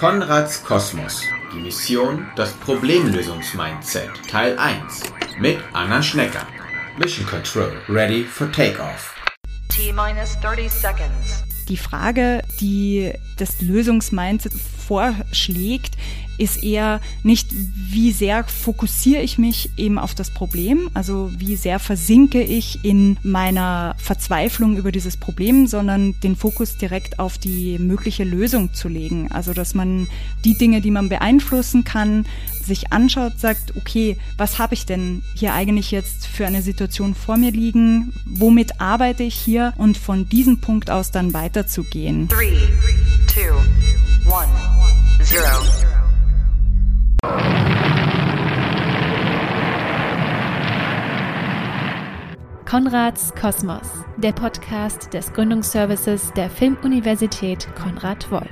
Konrads Kosmos. Die Mission, das Problemlösungsmindset. Teil 1. Mit Anna Schnecker. Mission Control. Ready for Takeoff. T-minus 30 seconds. Die Frage, die das Lösungsmindset vorschlägt, ist eher nicht, wie sehr fokussiere ich mich eben auf das Problem, also wie sehr versinke ich in meiner Verzweiflung über dieses Problem, sondern den Fokus direkt auf die mögliche Lösung zu legen. Also dass man die Dinge, die man beeinflussen kann, sich anschaut, sagt, okay, was habe ich denn hier eigentlich jetzt für eine Situation vor mir liegen? Womit arbeite ich hier? Und von diesem Punkt aus dann weiterzugehen. Three, two, one, zero. Konrads Kosmos, der Podcast des Gründungsservices der Filmuniversität Konrad Wolf.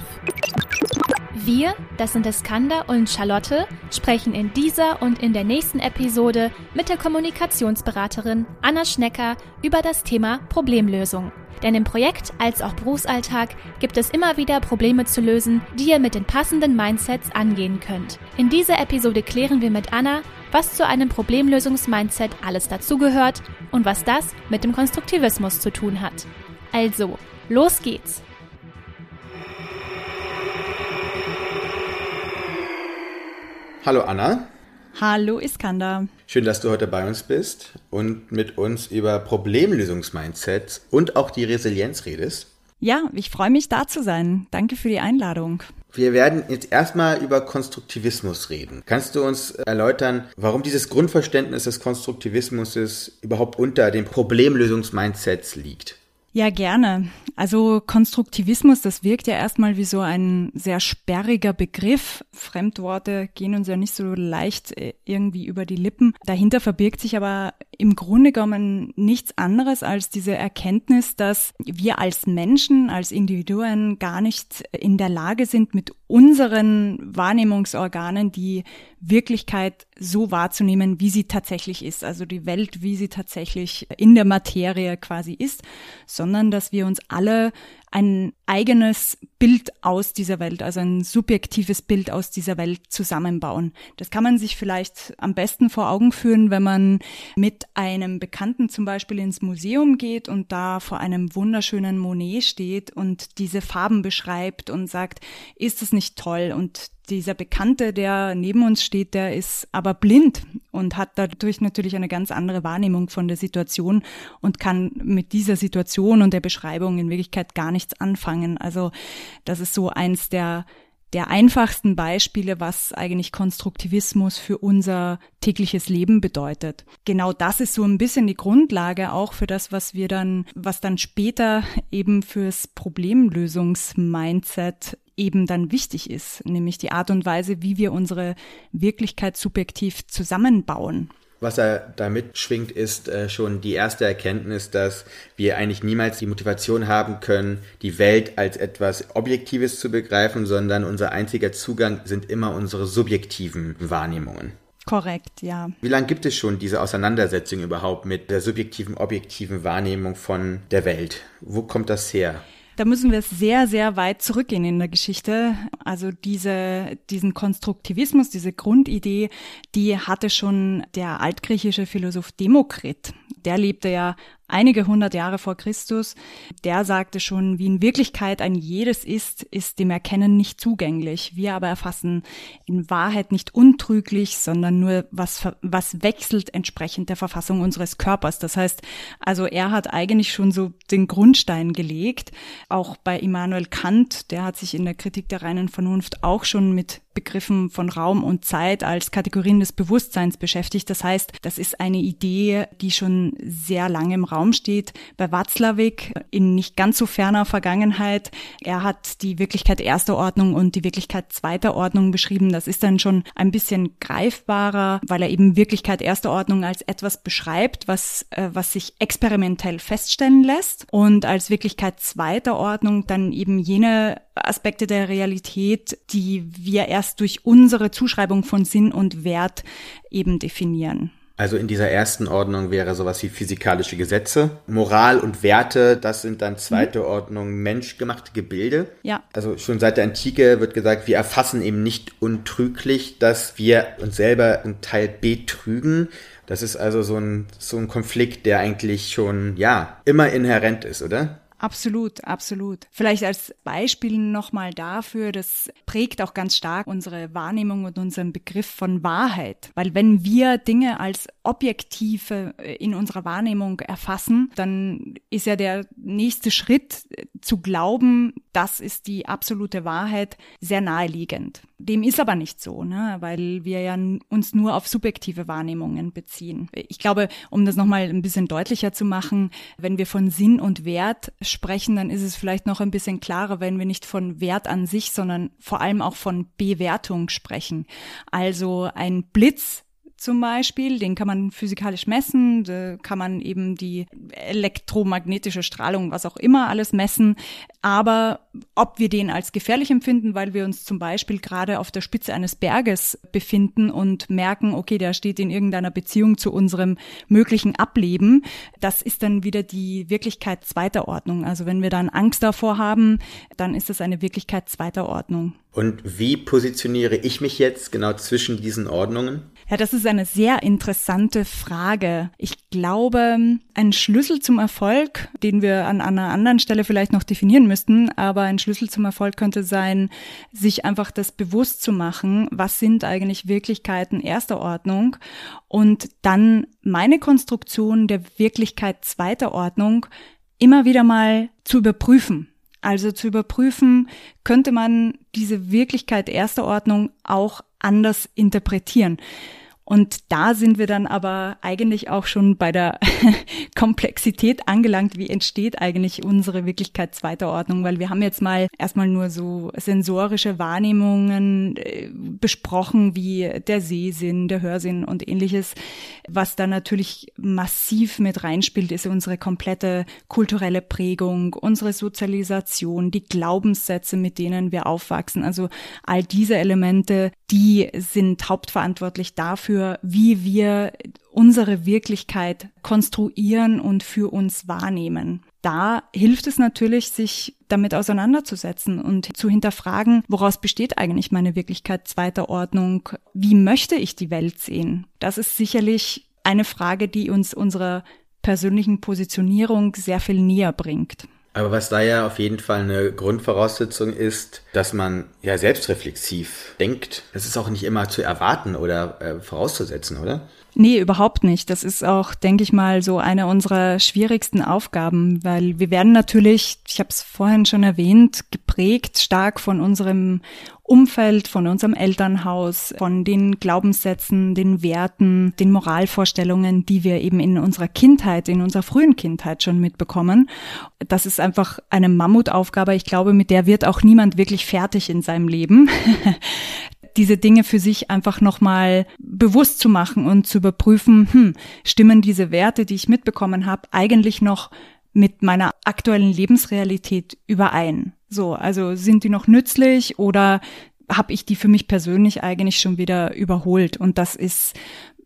Wir, das sind Eskander und Charlotte, sprechen in dieser und in der nächsten Episode mit der Kommunikationsberaterin Anna Schnecker über das Thema Problemlösung. Denn im Projekt als auch Berufsalltag gibt es immer wieder Probleme zu lösen, die ihr mit den passenden Mindsets angehen könnt. In dieser Episode klären wir mit Anna, was zu einem Problemlösungsmindset alles dazugehört und was das mit dem Konstruktivismus zu tun hat. Also, los geht's! Hallo Anna. Hallo Iskander. Schön, dass du heute bei uns bist und mit uns über Problemlösungsmindsets und auch die Resilienz redest. Ja, ich freue mich da zu sein. Danke für die Einladung. Wir werden jetzt erstmal über Konstruktivismus reden. Kannst du uns erläutern, warum dieses Grundverständnis des Konstruktivismus überhaupt unter den Problemlösungsmindsets liegt? Ja, gerne. Also Konstruktivismus, das wirkt ja erstmal wie so ein sehr sperriger Begriff. Fremdworte gehen uns ja nicht so leicht äh, irgendwie über die Lippen. Dahinter verbirgt sich aber im Grunde genommen nichts anderes als diese Erkenntnis, dass wir als Menschen, als Individuen gar nicht in der Lage sind, mit unseren Wahrnehmungsorganen die Wirklichkeit so wahrzunehmen, wie sie tatsächlich ist, also die Welt, wie sie tatsächlich in der Materie quasi ist, sondern dass wir uns alle ein eigenes Bild aus dieser Welt, also ein subjektives Bild aus dieser Welt zusammenbauen. Das kann man sich vielleicht am besten vor Augen führen, wenn man mit einem Bekannten zum Beispiel ins Museum geht und da vor einem wunderschönen Monet steht und diese Farben beschreibt und sagt, ist das nicht toll? Und dieser Bekannte, der neben uns steht, der ist aber blind und hat dadurch natürlich eine ganz andere Wahrnehmung von der Situation und kann mit dieser Situation und der Beschreibung in Wirklichkeit gar nichts anfangen. Also das ist so eins der der einfachsten Beispiele, was eigentlich Konstruktivismus für unser tägliches Leben bedeutet. Genau das ist so ein bisschen die Grundlage auch für das, was wir dann, was dann später eben fürs Problemlösungsmindset eben dann wichtig ist, nämlich die Art und Weise, wie wir unsere Wirklichkeit subjektiv zusammenbauen. Was er damit schwingt, ist äh, schon die erste Erkenntnis, dass wir eigentlich niemals die Motivation haben können, die Welt als etwas Objektives zu begreifen, sondern unser einziger Zugang sind immer unsere subjektiven Wahrnehmungen. Korrekt, ja. Wie lange gibt es schon diese Auseinandersetzung überhaupt mit der subjektiven, objektiven Wahrnehmung von der Welt? Wo kommt das her? Da müssen wir sehr, sehr weit zurückgehen in der Geschichte. Also diese, diesen Konstruktivismus, diese Grundidee, die hatte schon der altgriechische Philosoph Demokrit. Der lebte ja einige hundert Jahre vor Christus, der sagte schon, wie in Wirklichkeit ein jedes ist, ist dem Erkennen nicht zugänglich. Wir aber erfassen in Wahrheit nicht untrüglich, sondern nur was, was wechselt entsprechend der Verfassung unseres Körpers. Das heißt, also er hat eigentlich schon so den Grundstein gelegt. Auch bei Immanuel Kant, der hat sich in der Kritik der reinen Vernunft auch schon mit Begriffen von Raum und Zeit als Kategorien des Bewusstseins beschäftigt. Das heißt, das ist eine Idee, die schon sehr lange im Raum steht. Bei Watzlawick in nicht ganz so ferner Vergangenheit. Er hat die Wirklichkeit erster Ordnung und die Wirklichkeit zweiter Ordnung beschrieben. Das ist dann schon ein bisschen greifbarer, weil er eben Wirklichkeit erster Ordnung als etwas beschreibt, was, äh, was sich experimentell feststellen lässt und als Wirklichkeit zweiter Ordnung dann eben jene Aspekte der Realität, die wir erst durch unsere Zuschreibung von Sinn und Wert eben definieren. Also in dieser ersten Ordnung wäre sowas wie physikalische Gesetze. Moral und Werte, das sind dann zweite mhm. Ordnung menschgemachte Gebilde. Ja. Also schon seit der Antike wird gesagt, wir erfassen eben nicht untrüglich, dass wir uns selber einen Teil betrügen. Das ist also so ein, so ein Konflikt, der eigentlich schon, ja, immer inhärent ist, oder? Absolut, absolut. Vielleicht als Beispiel nochmal dafür, das prägt auch ganz stark unsere Wahrnehmung und unseren Begriff von Wahrheit. Weil wenn wir Dinge als objektive äh, in unserer Wahrnehmung erfassen, dann ist ja der nächste Schritt äh, zu glauben, das ist die absolute Wahrheit, sehr naheliegend. Dem ist aber nicht so, ne? weil wir ja uns nur auf subjektive Wahrnehmungen beziehen. Ich glaube, um das nochmal ein bisschen deutlicher zu machen, wenn wir von Sinn und Wert sprechen, dann ist es vielleicht noch ein bisschen klarer, wenn wir nicht von Wert an sich, sondern vor allem auch von Bewertung sprechen. Also ein Blitz zum Beispiel, den kann man physikalisch messen, da kann man eben die elektromagnetische Strahlung, was auch immer alles messen. Aber ob wir den als gefährlich empfinden, weil wir uns zum Beispiel gerade auf der Spitze eines Berges befinden und merken, okay, der steht in irgendeiner Beziehung zu unserem möglichen Ableben, das ist dann wieder die Wirklichkeit zweiter Ordnung. Also wenn wir dann Angst davor haben, dann ist das eine Wirklichkeit zweiter Ordnung. Und wie positioniere ich mich jetzt genau zwischen diesen Ordnungen? Ja, das ist eine sehr interessante Frage. Ich glaube, ein Schlüssel zum Erfolg, den wir an einer anderen Stelle vielleicht noch definieren müssten, aber ein Schlüssel zum Erfolg könnte sein, sich einfach das bewusst zu machen, was sind eigentlich Wirklichkeiten erster Ordnung und dann meine Konstruktion der Wirklichkeit zweiter Ordnung immer wieder mal zu überprüfen. Also zu überprüfen, könnte man diese Wirklichkeit erster Ordnung auch anders interpretieren. Und da sind wir dann aber eigentlich auch schon bei der Komplexität angelangt. Wie entsteht eigentlich unsere Wirklichkeit zweiter Ordnung? Weil wir haben jetzt mal erstmal nur so sensorische Wahrnehmungen äh, besprochen, wie der Sehsinn, der Hörsinn und ähnliches. Was da natürlich massiv mit reinspielt, ist unsere komplette kulturelle Prägung, unsere Sozialisation, die Glaubenssätze, mit denen wir aufwachsen. Also all diese Elemente, die sind hauptverantwortlich dafür, dafür, wie wir unsere Wirklichkeit konstruieren und für uns wahrnehmen. Da hilft es natürlich, sich damit auseinanderzusetzen und zu hinterfragen, woraus besteht eigentlich meine Wirklichkeit zweiter Ordnung? Wie möchte ich die Welt sehen? Das ist sicherlich eine Frage, die uns unserer persönlichen Positionierung sehr viel näher bringt. Aber was da ja auf jeden Fall eine Grundvoraussetzung ist, dass man ja selbstreflexiv denkt. Das ist auch nicht immer zu erwarten oder äh, vorauszusetzen, oder? Nee, überhaupt nicht. Das ist auch, denke ich mal, so eine unserer schwierigsten Aufgaben, weil wir werden natürlich, ich habe es vorhin schon erwähnt, geprägt stark von unserem Umfeld, von unserem Elternhaus, von den Glaubenssätzen, den Werten, den Moralvorstellungen, die wir eben in unserer Kindheit, in unserer frühen Kindheit schon mitbekommen. Das ist einfach eine Mammutaufgabe. Ich glaube, mit der wird auch niemand wirklich fertig in seinem Leben. diese Dinge für sich einfach nochmal bewusst zu machen und zu überprüfen, hm, stimmen diese Werte, die ich mitbekommen habe, eigentlich noch mit meiner aktuellen Lebensrealität überein? So, also sind die noch nützlich oder habe ich die für mich persönlich eigentlich schon wieder überholt? Und das ist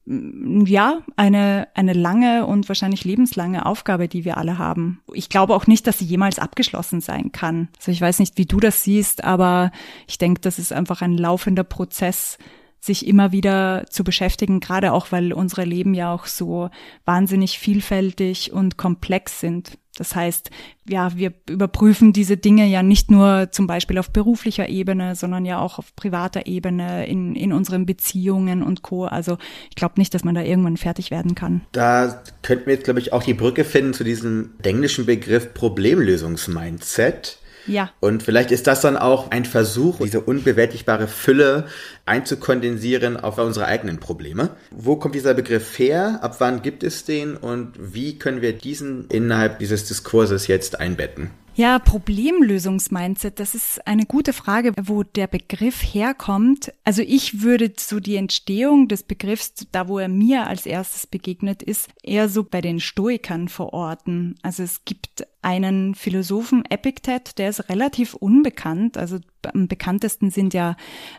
ja, eine, eine lange und wahrscheinlich lebenslange Aufgabe, die wir alle haben. Ich glaube auch nicht, dass sie jemals abgeschlossen sein kann. Also ich weiß nicht, wie du das siehst, aber ich denke, das ist einfach ein laufender Prozess, sich immer wieder zu beschäftigen, gerade auch, weil unsere Leben ja auch so wahnsinnig vielfältig und komplex sind. Das heißt, ja, wir überprüfen diese Dinge ja nicht nur zum Beispiel auf beruflicher Ebene, sondern ja auch auf privater Ebene, in, in unseren Beziehungen und Co. Also ich glaube nicht, dass man da irgendwann fertig werden kann. Da könnten wir jetzt, glaube ich, auch die Brücke finden zu diesem englischen Begriff Problemlösungsmindset. Ja. Und vielleicht ist das dann auch ein Versuch, diese unbewältigbare Fülle einzukondensieren auf unsere eigenen Probleme. Wo kommt dieser Begriff her? Ab wann gibt es den? Und wie können wir diesen innerhalb dieses Diskurses jetzt einbetten? Ja, Problemlösungsmindset, das ist eine gute Frage, wo der Begriff herkommt. Also ich würde so die Entstehung des Begriffs, da wo er mir als erstes begegnet ist, eher so bei den Stoikern verorten. Also es gibt einen Philosophen Epiktet, der ist relativ unbekannt, also am bekanntesten sind ja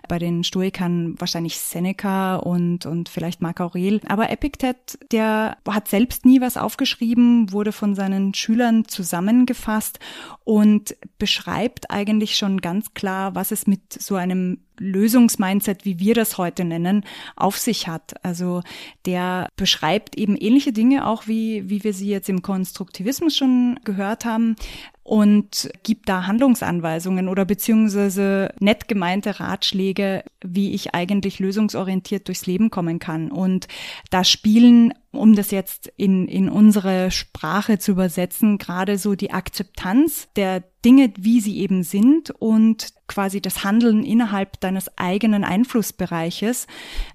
bei den Stoikern wahrscheinlich Seneca und, und vielleicht Marc Aurel. Aber Epiktet, der hat selbst nie was aufgeschrieben, wurde von seinen Schülern zusammengefasst und beschreibt eigentlich schon ganz klar, was es mit so einem Lösungsmindset, wie wir das heute nennen, auf sich hat. Also der beschreibt eben ähnliche Dinge auch, wie, wie wir sie jetzt im Konstruktivismus schon gehört haben und gibt da Handlungsanweisungen oder beziehungsweise nett gemeinte Ratschläge, wie ich eigentlich lösungsorientiert durchs Leben kommen kann. Und da spielen, um das jetzt in, in unsere Sprache zu übersetzen, gerade so die Akzeptanz der Dinge, wie sie eben sind und quasi das Handeln innerhalb deines eigenen Einflussbereiches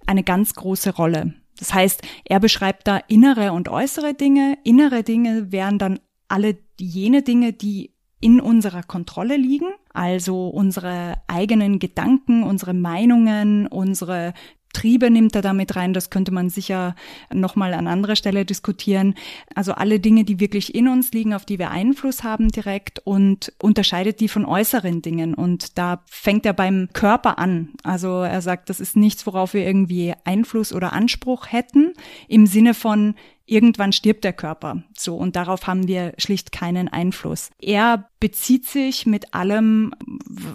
eine ganz große Rolle. Das heißt, er beschreibt da innere und äußere Dinge. Innere Dinge wären dann alle jene Dinge, die in unserer Kontrolle liegen, also unsere eigenen Gedanken, unsere Meinungen, unsere Triebe nimmt er damit rein, das könnte man sicher nochmal an anderer Stelle diskutieren. Also alle Dinge, die wirklich in uns liegen, auf die wir Einfluss haben direkt und unterscheidet die von äußeren Dingen. Und da fängt er beim Körper an. Also er sagt, das ist nichts, worauf wir irgendwie Einfluss oder Anspruch hätten, im Sinne von, irgendwann stirbt der Körper. So. Und darauf haben wir schlicht keinen Einfluss. Er bezieht sich mit allem,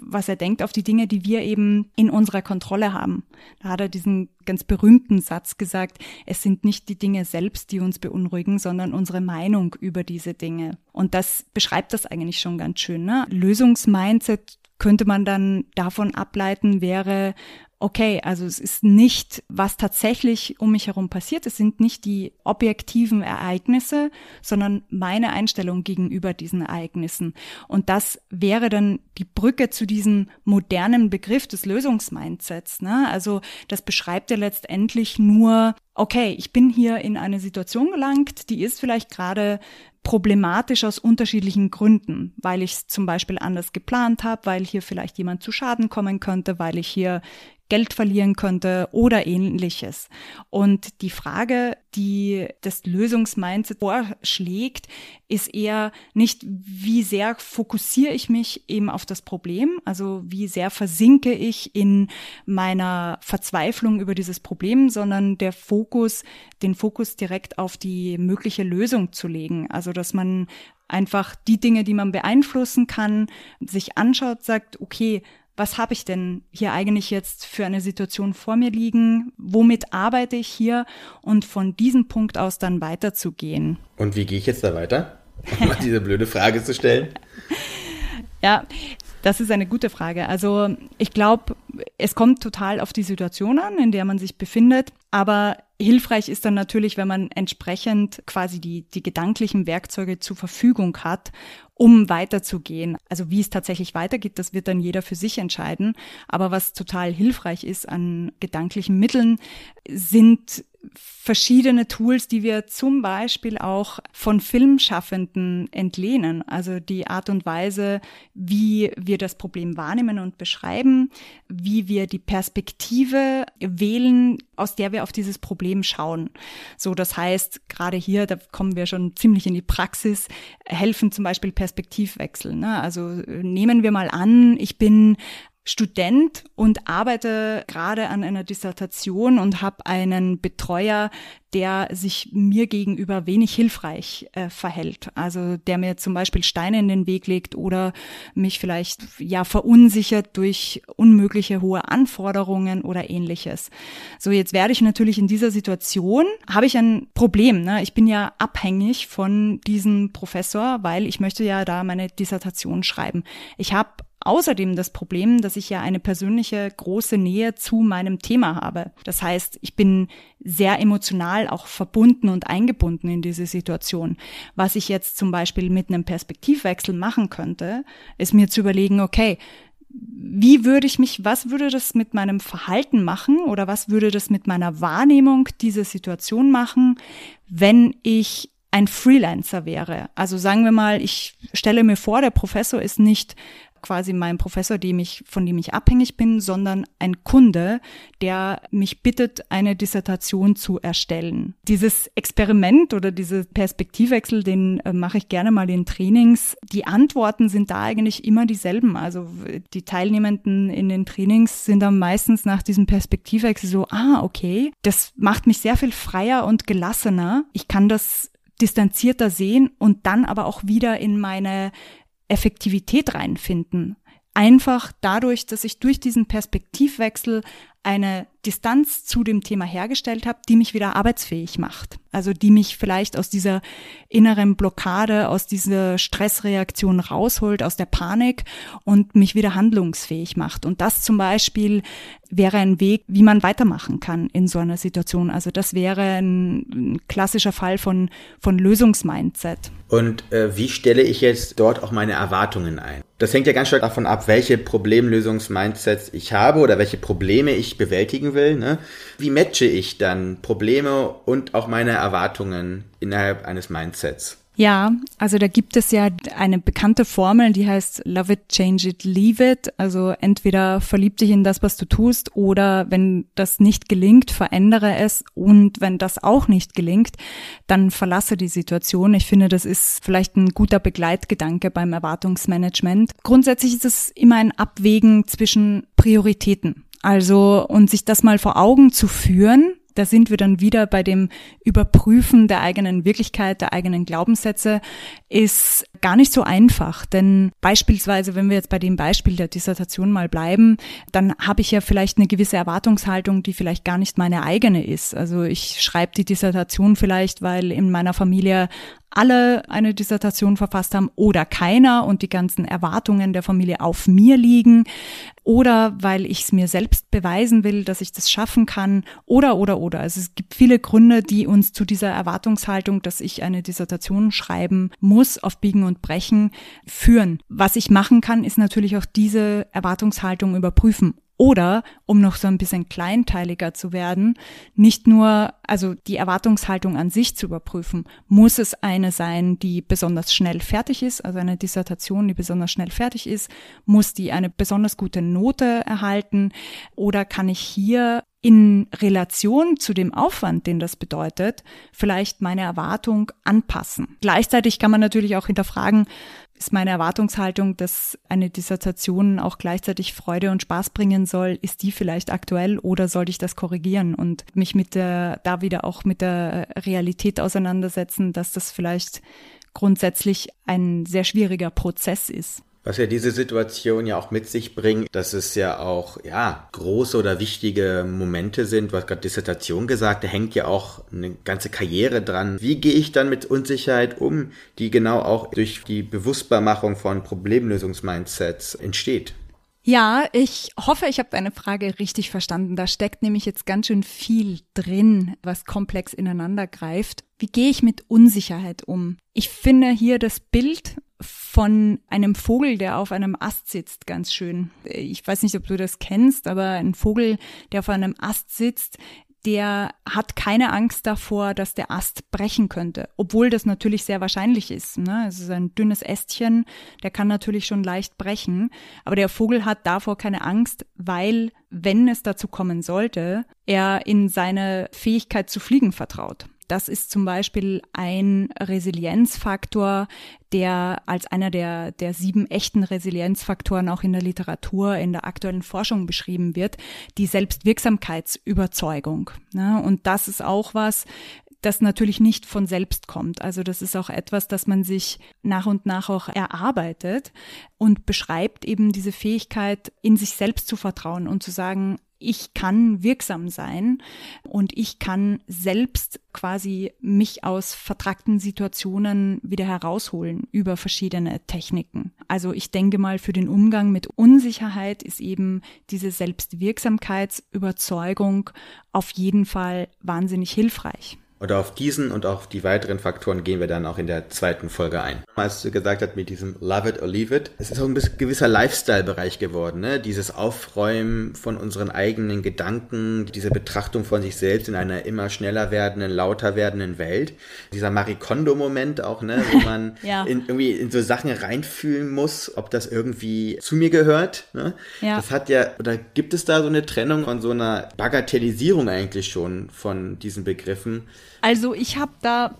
was er denkt, auf die Dinge, die wir eben in unserer Kontrolle haben. Da hat er diesen ganz berühmten Satz gesagt, es sind nicht die Dinge selbst, die uns beunruhigen, sondern unsere Meinung über diese Dinge. Und das beschreibt das eigentlich schon ganz schön. Ne? Lösungsmindset könnte man dann davon ableiten, wäre, okay, also es ist nicht, was tatsächlich um mich herum passiert, es sind nicht die objektiven Ereignisse, sondern meine Einstellung gegenüber diesen Ereignissen. Und das wäre dann die Brücke zu diesem modernen Begriff des Lösungsmindsets. Ne? Also das beschreibt ja letztendlich nur, okay, ich bin hier in eine Situation gelangt, die ist vielleicht gerade problematisch aus unterschiedlichen Gründen, weil ich es zum Beispiel anders geplant habe, weil hier vielleicht jemand zu Schaden kommen könnte, weil ich hier Geld verlieren könnte oder ähnliches. Und die Frage, die das Lösungsmindset vorschlägt, ist eher nicht, wie sehr fokussiere ich mich eben auf das Problem, also wie sehr versinke ich in meiner Verzweiflung über dieses Problem, sondern der Fokus, den Fokus direkt auf die mögliche Lösung zu legen. Also, dass man einfach die Dinge, die man beeinflussen kann, sich anschaut, sagt, okay, was habe ich denn hier eigentlich jetzt für eine Situation vor mir liegen? Womit arbeite ich hier? Und von diesem Punkt aus dann weiterzugehen. Und wie gehe ich jetzt da weiter? Um mal diese blöde Frage zu stellen. Ja, das ist eine gute Frage. Also ich glaube, es kommt total auf die Situation an, in der man sich befindet. Aber hilfreich ist dann natürlich, wenn man entsprechend quasi die, die gedanklichen Werkzeuge zur Verfügung hat, um weiterzugehen. Also wie es tatsächlich weitergeht, das wird dann jeder für sich entscheiden. Aber was total hilfreich ist an gedanklichen Mitteln, sind verschiedene Tools, die wir zum Beispiel auch von Filmschaffenden entlehnen. Also die Art und Weise, wie wir das Problem wahrnehmen und beschreiben, wie wir die Perspektive wählen, aus der wir auf dieses Problem schauen. So, das heißt, gerade hier, da kommen wir schon ziemlich in die Praxis, helfen zum Beispiel Perspektivwechsel. Ne? Also nehmen wir mal an, ich bin Student und arbeite gerade an einer Dissertation und habe einen Betreuer, der sich mir gegenüber wenig hilfreich äh, verhält. Also der mir zum Beispiel Steine in den Weg legt oder mich vielleicht ja verunsichert durch unmögliche hohe Anforderungen oder ähnliches. So, jetzt werde ich natürlich in dieser Situation, habe ich ein Problem. Ne? Ich bin ja abhängig von diesem Professor, weil ich möchte ja da meine Dissertation schreiben. Ich habe außerdem das Problem, dass ich ja eine persönliche große Nähe zu meinem Thema habe. Das heißt, ich bin sehr emotional auch verbunden und eingebunden in diese Situation. Was ich jetzt zum Beispiel mit einem Perspektivwechsel machen könnte, ist mir zu überlegen, okay, wie würde ich mich, was würde das mit meinem Verhalten machen oder was würde das mit meiner Wahrnehmung dieser Situation machen, wenn ich ein Freelancer wäre. Also sagen wir mal, ich stelle mir vor, der Professor ist nicht quasi mein Professor, dem ich, von dem ich abhängig bin, sondern ein Kunde, der mich bittet, eine Dissertation zu erstellen. Dieses Experiment oder diese Perspektivwechsel, den äh, mache ich gerne mal in Trainings. Die Antworten sind da eigentlich immer dieselben. Also die Teilnehmenden in den Trainings sind dann meistens nach diesem Perspektivwechsel so, ah, okay, das macht mich sehr viel freier und gelassener. Ich kann das distanzierter sehen und dann aber auch wieder in meine Effektivität reinfinden. Einfach dadurch, dass ich durch diesen Perspektivwechsel eine Distanz zu dem Thema hergestellt habe, die mich wieder arbeitsfähig macht. Also die mich vielleicht aus dieser inneren Blockade, aus dieser Stressreaktion rausholt, aus der Panik und mich wieder handlungsfähig macht. Und das zum Beispiel wäre ein Weg, wie man weitermachen kann in so einer Situation. Also das wäre ein, ein klassischer Fall von, von Lösungsmindset. Und äh, wie stelle ich jetzt dort auch meine Erwartungen ein? Das hängt ja ganz stark davon ab, welche Problemlösungsmindsets ich habe oder welche Probleme ich bewältigen will, ne? wie matche ich dann Probleme und auch meine Erwartungen innerhalb eines Mindsets? Ja, also da gibt es ja eine bekannte Formel, die heißt Love it, change it, leave it. Also entweder verlieb dich in das, was du tust, oder wenn das nicht gelingt, verändere es. Und wenn das auch nicht gelingt, dann verlasse die Situation. Ich finde, das ist vielleicht ein guter Begleitgedanke beim Erwartungsmanagement. Grundsätzlich ist es immer ein Abwägen zwischen Prioritäten. Also, und sich das mal vor Augen zu führen, da sind wir dann wieder bei dem Überprüfen der eigenen Wirklichkeit, der eigenen Glaubenssätze, ist gar nicht so einfach. Denn beispielsweise, wenn wir jetzt bei dem Beispiel der Dissertation mal bleiben, dann habe ich ja vielleicht eine gewisse Erwartungshaltung, die vielleicht gar nicht meine eigene ist. Also ich schreibe die Dissertation vielleicht, weil in meiner Familie alle eine Dissertation verfasst haben oder keiner und die ganzen Erwartungen der Familie auf mir liegen oder weil ich es mir selbst beweisen will, dass ich das schaffen kann oder oder oder. Also es gibt viele Gründe, die uns zu dieser Erwartungshaltung, dass ich eine Dissertation schreiben muss, auf Biegen und Brechen führen. Was ich machen kann, ist natürlich auch diese Erwartungshaltung überprüfen. Oder, um noch so ein bisschen kleinteiliger zu werden, nicht nur, also die Erwartungshaltung an sich zu überprüfen, muss es eine sein, die besonders schnell fertig ist, also eine Dissertation, die besonders schnell fertig ist, muss die eine besonders gute Note erhalten? Oder kann ich hier in Relation zu dem Aufwand, den das bedeutet, vielleicht meine Erwartung anpassen. Gleichzeitig kann man natürlich auch hinterfragen, ist meine Erwartungshaltung, dass eine Dissertation auch gleichzeitig Freude und Spaß bringen soll, ist die vielleicht aktuell oder sollte ich das korrigieren und mich mit der, da wieder auch mit der Realität auseinandersetzen, dass das vielleicht grundsätzlich ein sehr schwieriger Prozess ist. Was ja diese Situation ja auch mit sich bringt, dass es ja auch, ja, große oder wichtige Momente sind. Hast gerade Dissertation gesagt, da hängt ja auch eine ganze Karriere dran. Wie gehe ich dann mit Unsicherheit um, die genau auch durch die Bewusstbarmachung von Problemlösungsmindsets entsteht? Ja, ich hoffe, ich habe deine Frage richtig verstanden. Da steckt nämlich jetzt ganz schön viel drin, was komplex ineinander greift. Wie gehe ich mit Unsicherheit um? Ich finde hier das Bild von einem Vogel, der auf einem Ast sitzt, ganz schön. Ich weiß nicht, ob du das kennst, aber ein Vogel, der auf einem Ast sitzt, der hat keine Angst davor, dass der Ast brechen könnte, obwohl das natürlich sehr wahrscheinlich ist. Ne? Es ist ein dünnes Ästchen, der kann natürlich schon leicht brechen, aber der Vogel hat davor keine Angst, weil, wenn es dazu kommen sollte, er in seine Fähigkeit zu fliegen vertraut. Das ist zum Beispiel ein Resilienzfaktor, der als einer der, der sieben echten Resilienzfaktoren auch in der Literatur, in der aktuellen Forschung beschrieben wird, die Selbstwirksamkeitsüberzeugung. Ne? Und das ist auch was, das natürlich nicht von selbst kommt. Also das ist auch etwas, das man sich nach und nach auch erarbeitet und beschreibt eben diese Fähigkeit, in sich selbst zu vertrauen und zu sagen, ich kann wirksam sein und ich kann selbst quasi mich aus vertragten Situationen wieder herausholen über verschiedene Techniken. Also ich denke mal, für den Umgang mit Unsicherheit ist eben diese Selbstwirksamkeitsüberzeugung auf jeden Fall wahnsinnig hilfreich. Oder auf diesen und auf die weiteren Faktoren gehen wir dann auch in der zweiten Folge ein. Als du gesagt hast mit diesem Love it or leave it, es ist auch ein gewisser Lifestyle-Bereich geworden, ne? Dieses Aufräumen von unseren eigenen Gedanken, diese Betrachtung von sich selbst in einer immer schneller werdenden, lauter werdenden Welt. Dieser Marie Kondo-Moment auch, ne? Wo man ja. in, irgendwie in so Sachen reinfühlen muss, ob das irgendwie zu mir gehört. Ne? Ja. Das hat ja, oder gibt es da so eine Trennung von so einer Bagatellisierung eigentlich schon von diesen Begriffen? Also ich habe da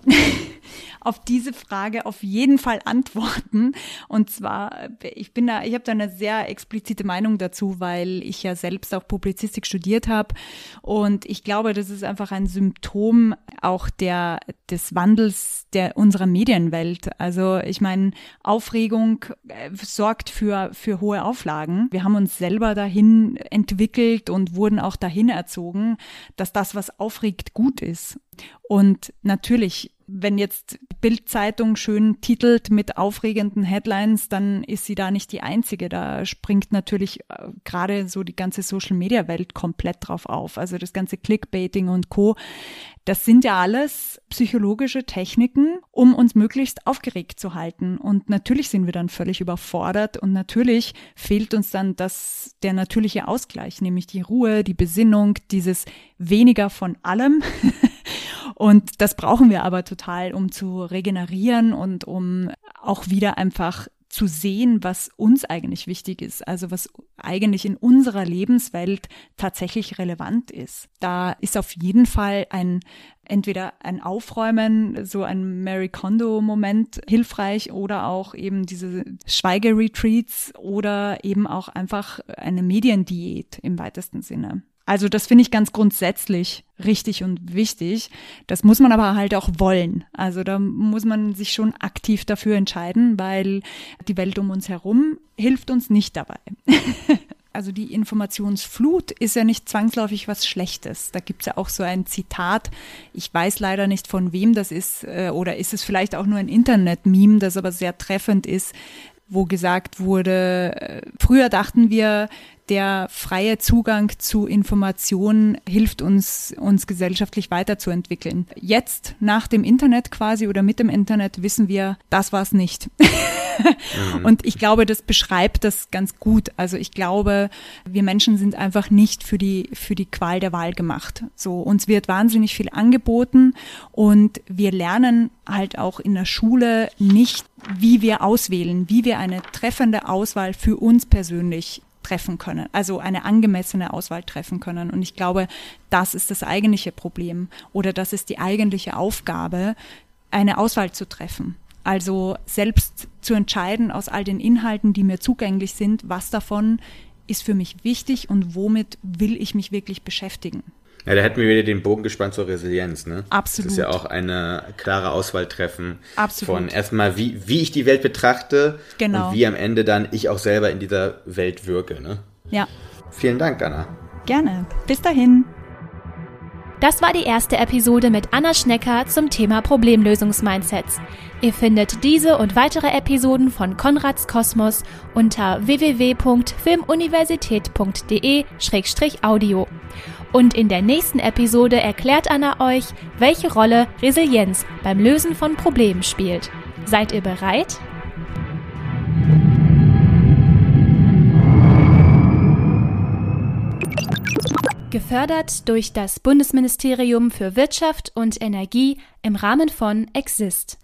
auf diese Frage auf jeden Fall Antworten. Und zwar, ich bin da, ich habe da eine sehr explizite Meinung dazu, weil ich ja selbst auch Publizistik studiert habe. Und ich glaube, das ist einfach ein Symptom auch der, des Wandels der unserer Medienwelt. Also ich meine, Aufregung äh, sorgt für, für hohe Auflagen. Wir haben uns selber dahin entwickelt und wurden auch dahin erzogen, dass das, was aufregt, gut ist. Und natürlich, wenn jetzt Bildzeitung schön titelt mit aufregenden Headlines, dann ist sie da nicht die einzige. Da springt natürlich äh, gerade so die ganze Social Media Welt komplett drauf auf. Also das ganze Clickbaiting und Co. Das sind ja alles psychologische Techniken, um uns möglichst aufgeregt zu halten. Und natürlich sind wir dann völlig überfordert und natürlich fehlt uns dann das, der natürliche Ausgleich, nämlich die Ruhe, die Besinnung, dieses weniger von allem. Und das brauchen wir aber total, um zu regenerieren und um auch wieder einfach zu sehen, was uns eigentlich wichtig ist, also was eigentlich in unserer Lebenswelt tatsächlich relevant ist. Da ist auf jeden Fall ein entweder ein Aufräumen, so ein Mary Kondo-Moment hilfreich oder auch eben diese Schweigeretreats oder eben auch einfach eine Mediendiät im weitesten Sinne. Also das finde ich ganz grundsätzlich richtig und wichtig. Das muss man aber halt auch wollen. Also da muss man sich schon aktiv dafür entscheiden, weil die Welt um uns herum hilft uns nicht dabei. also die Informationsflut ist ja nicht zwangsläufig was Schlechtes. Da gibt's ja auch so ein Zitat, ich weiß leider nicht von wem das ist, äh, oder ist es vielleicht auch nur ein Internet-Meme, das aber sehr treffend ist, wo gesagt wurde, äh, früher dachten wir, der freie Zugang zu Informationen hilft uns, uns gesellschaftlich weiterzuentwickeln. Jetzt, nach dem Internet quasi oder mit dem Internet, wissen wir, das war es nicht. mhm. Und ich glaube, das beschreibt das ganz gut. Also ich glaube, wir Menschen sind einfach nicht für die, für die Qual der Wahl gemacht. So, uns wird wahnsinnig viel angeboten und wir lernen halt auch in der Schule nicht, wie wir auswählen, wie wir eine treffende Auswahl für uns persönlich treffen können, also eine angemessene Auswahl treffen können. Und ich glaube, das ist das eigentliche Problem oder das ist die eigentliche Aufgabe, eine Auswahl zu treffen. Also selbst zu entscheiden aus all den Inhalten, die mir zugänglich sind, was davon ist für mich wichtig und womit will ich mich wirklich beschäftigen. Ja, da hätten wir wieder den Bogen gespannt zur Resilienz, ne? Absolut. Das ist ja auch eine klare Auswahl treffen Absolut. von erstmal, wie, wie ich die Welt betrachte genau. und wie am Ende dann ich auch selber in dieser Welt wirke, ne? Ja. Vielen Dank, Anna. Gerne. Bis dahin. Das war die erste Episode mit Anna Schnecker zum Thema Problemlösungsmindsets. Ihr findet diese und weitere Episoden von Konrads Kosmos unter www.filmuniversität.de-audio. Und in der nächsten Episode erklärt Anna euch, welche Rolle Resilienz beim Lösen von Problemen spielt. Seid ihr bereit? Gefördert durch das Bundesministerium für Wirtschaft und Energie im Rahmen von Exist.